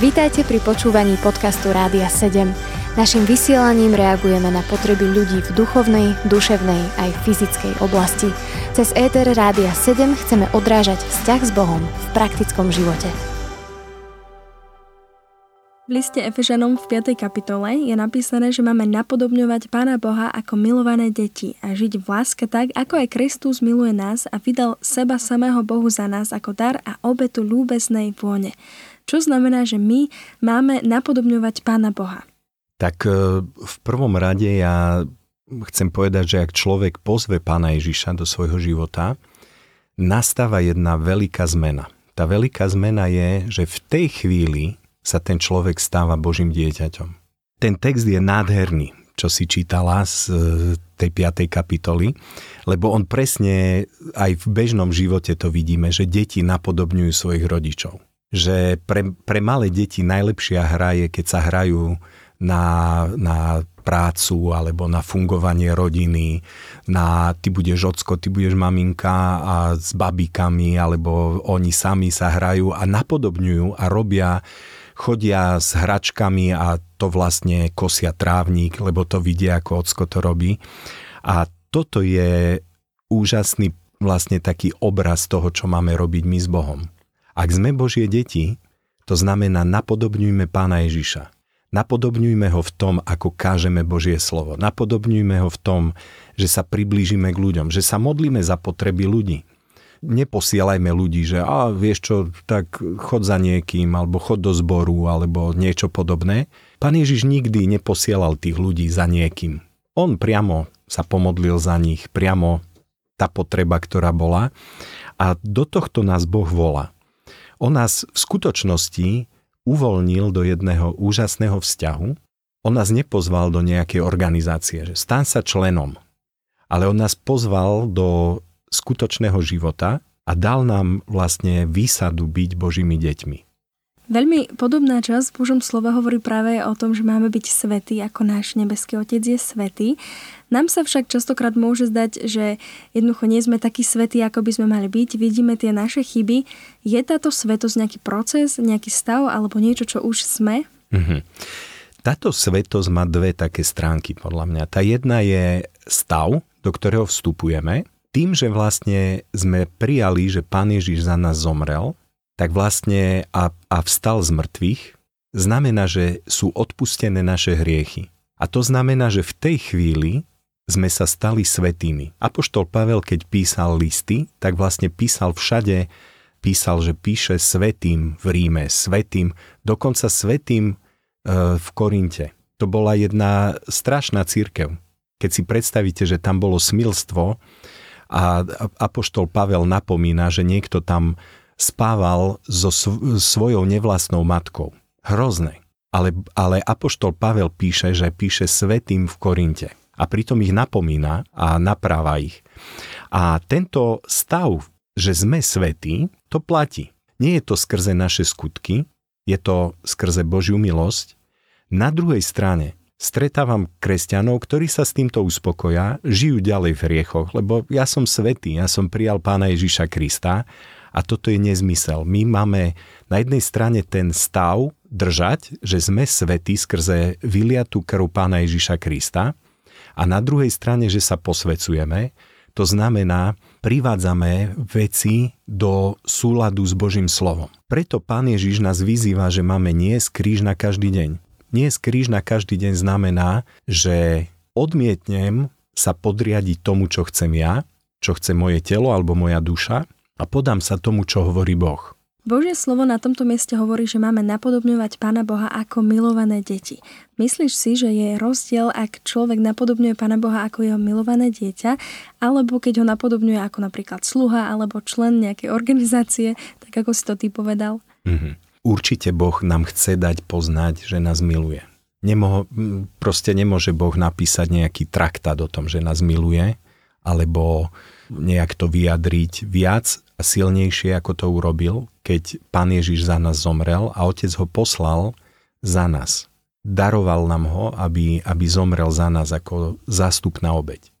Vítajte pri počúvaní podcastu Rádia 7. Naším vysielaním reagujeme na potreby ľudí v duchovnej, duševnej aj fyzickej oblasti. Cez ETR Rádia 7 chceme odrážať vzťah s Bohom v praktickom živote. V liste Efežanom v 5. kapitole je napísané, že máme napodobňovať Pána Boha ako milované deti a žiť v láske tak, ako aj Kristus miluje nás a vydal seba samého Bohu za nás ako dar a obetu ľúbeznej vône. Čo znamená, že my máme napodobňovať Pána Boha? Tak e, v prvom rade ja chcem povedať, že ak človek pozve Pána Ježiša do svojho života, nastáva jedna veľká zmena. Tá veľká zmena je, že v tej chvíli sa ten človek stáva Božím dieťaťom. Ten text je nádherný, čo si čítala z e, tej 5. kapitoly, lebo on presne aj v bežnom živote to vidíme, že deti napodobňujú svojich rodičov že pre, pre malé deti najlepšia hra je, keď sa hrajú na, na prácu alebo na fungovanie rodiny, na ty budeš ocko, ty budeš maminka a s babíkami, alebo oni sami sa hrajú a napodobňujú a robia, chodia s hračkami a to vlastne kosia trávnik, lebo to vidia, ako ocko to robí. A toto je úžasný vlastne taký obraz toho, čo máme robiť my s Bohom. Ak sme Božie deti, to znamená napodobňujme Pána Ježiša. Napodobňujme ho v tom, ako kážeme Božie slovo. Napodobňujme ho v tom, že sa priblížime k ľuďom, že sa modlíme za potreby ľudí. Neposielajme ľudí, že a vieš čo, tak chod za niekým, alebo chod do zboru, alebo niečo podobné. Pán Ježiš nikdy neposielal tých ľudí za niekým. On priamo sa pomodlil za nich, priamo tá potreba, ktorá bola. A do tohto nás Boh volá on nás v skutočnosti uvoľnil do jedného úžasného vzťahu. On nás nepozval do nejakej organizácie, že stan sa členom, ale on nás pozval do skutočného života a dal nám vlastne výsadu byť Božími deťmi. Veľmi podobná časť v Božom slove hovorí práve o tom, že máme byť svetí, ako náš nebeský Otec je svetý. Nám sa však častokrát môže zdať, že jednoducho nie sme takí svetí, ako by sme mali byť. Vidíme tie naše chyby. Je táto svetosť nejaký proces, nejaký stav alebo niečo, čo už sme? Mm-hmm. Táto svetosť má dve také stránky podľa mňa. Tá jedna je stav, do ktorého vstupujeme, tým, že vlastne sme prijali, že Pán Ježiš za nás zomrel, tak vlastne a, a vstal z mŕtvych, znamená, že sú odpustené naše hriechy. A to znamená, že v tej chvíli sme sa stali svetými. Apoštol Pavel, keď písal listy, tak vlastne písal všade, písal, že píše svetým v Ríme, svetým, dokonca svetým e, v Korinte. To bola jedna strašná církev. Keď si predstavíte, že tam bolo smilstvo a Apoštol Pavel napomína, že niekto tam spával so svojou nevlastnou matkou. Hrozné. Ale, ale Apoštol Pavel píše, že píše svetým v Korinte. A pritom ich napomína a napráva ich. A tento stav, že sme svetí, to platí. Nie je to skrze naše skutky, je to skrze Božiu milosť. Na druhej strane stretávam kresťanov, ktorí sa s týmto uspokoja, žijú ďalej v hriechoch, lebo ja som svetý, ja som prijal pána Ježiša Krista a toto je nezmysel. My máme na jednej strane ten stav držať, že sme svetí skrze vyliatú krv Pána Ježiša Krista a na druhej strane, že sa posvecujeme, to znamená, privádzame veci do súladu s Božím slovom. Preto Pán Ježiš nás vyzýva, že máme nie kríž na každý deň. Nie kríž na každý deň znamená, že odmietnem sa podriadiť tomu, čo chcem ja, čo chce moje telo alebo moja duša a podám sa tomu, čo hovorí Boh. Božie slovo na tomto mieste hovorí, že máme napodobňovať Pána Boha ako milované deti. Myslíš si, že je rozdiel, ak človek napodobňuje Pána Boha ako jeho milované dieťa, alebo keď ho napodobňuje ako napríklad sluha alebo člen nejakej organizácie, tak ako si to ty povedal? Mm-hmm. Určite Boh nám chce dať poznať, že nás miluje. Nemo, proste nemôže Boh napísať nejaký traktát o tom, že nás miluje, alebo nejak to vyjadriť viac silnejšie, ako to urobil, keď Pán Ježiš za nás zomrel a Otec ho poslal za nás. Daroval nám ho, aby, aby zomrel za nás ako zástupná obeď.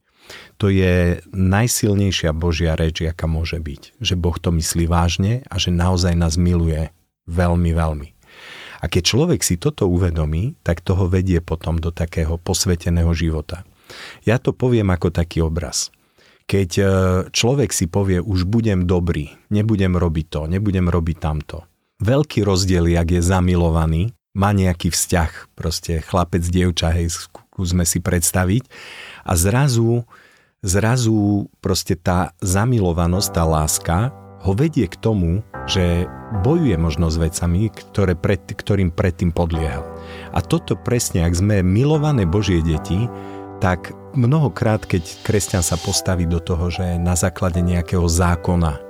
To je najsilnejšia Božia reč, aká môže byť. Že Boh to myslí vážne a že naozaj nás miluje veľmi, veľmi. A keď človek si toto uvedomí, tak toho vedie potom do takého posveteného života. Ja to poviem ako taký obraz. Keď e, človek si povie, už budem dobrý, nebudem robiť to, nebudem robiť tamto. Veľký rozdiel, jak je zamilovaný, má nejaký vzťah, proste chlapec, dievča, hej, skúsme si predstaviť. A zrazu, zrazu proste tá zamilovanosť, tá láska ho vedie k tomu, že bojuje možno s vecami, ktoré pred, ktorým predtým podliehal. A toto presne, ak sme milované Božie deti, tak mnohokrát, keď kresťan sa postaví do toho, že na základe nejakého zákona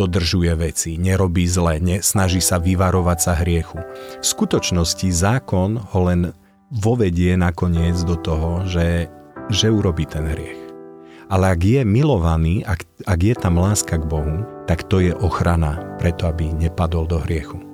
dodržuje veci, nerobí zle, ne, snaží sa vyvarovať sa hriechu. V skutočnosti zákon ho len vovedie nakoniec do toho, že, že urobí ten hriech. Ale ak je milovaný, ak, ak je tam láska k Bohu, tak to je ochrana preto, aby nepadol do hriechu.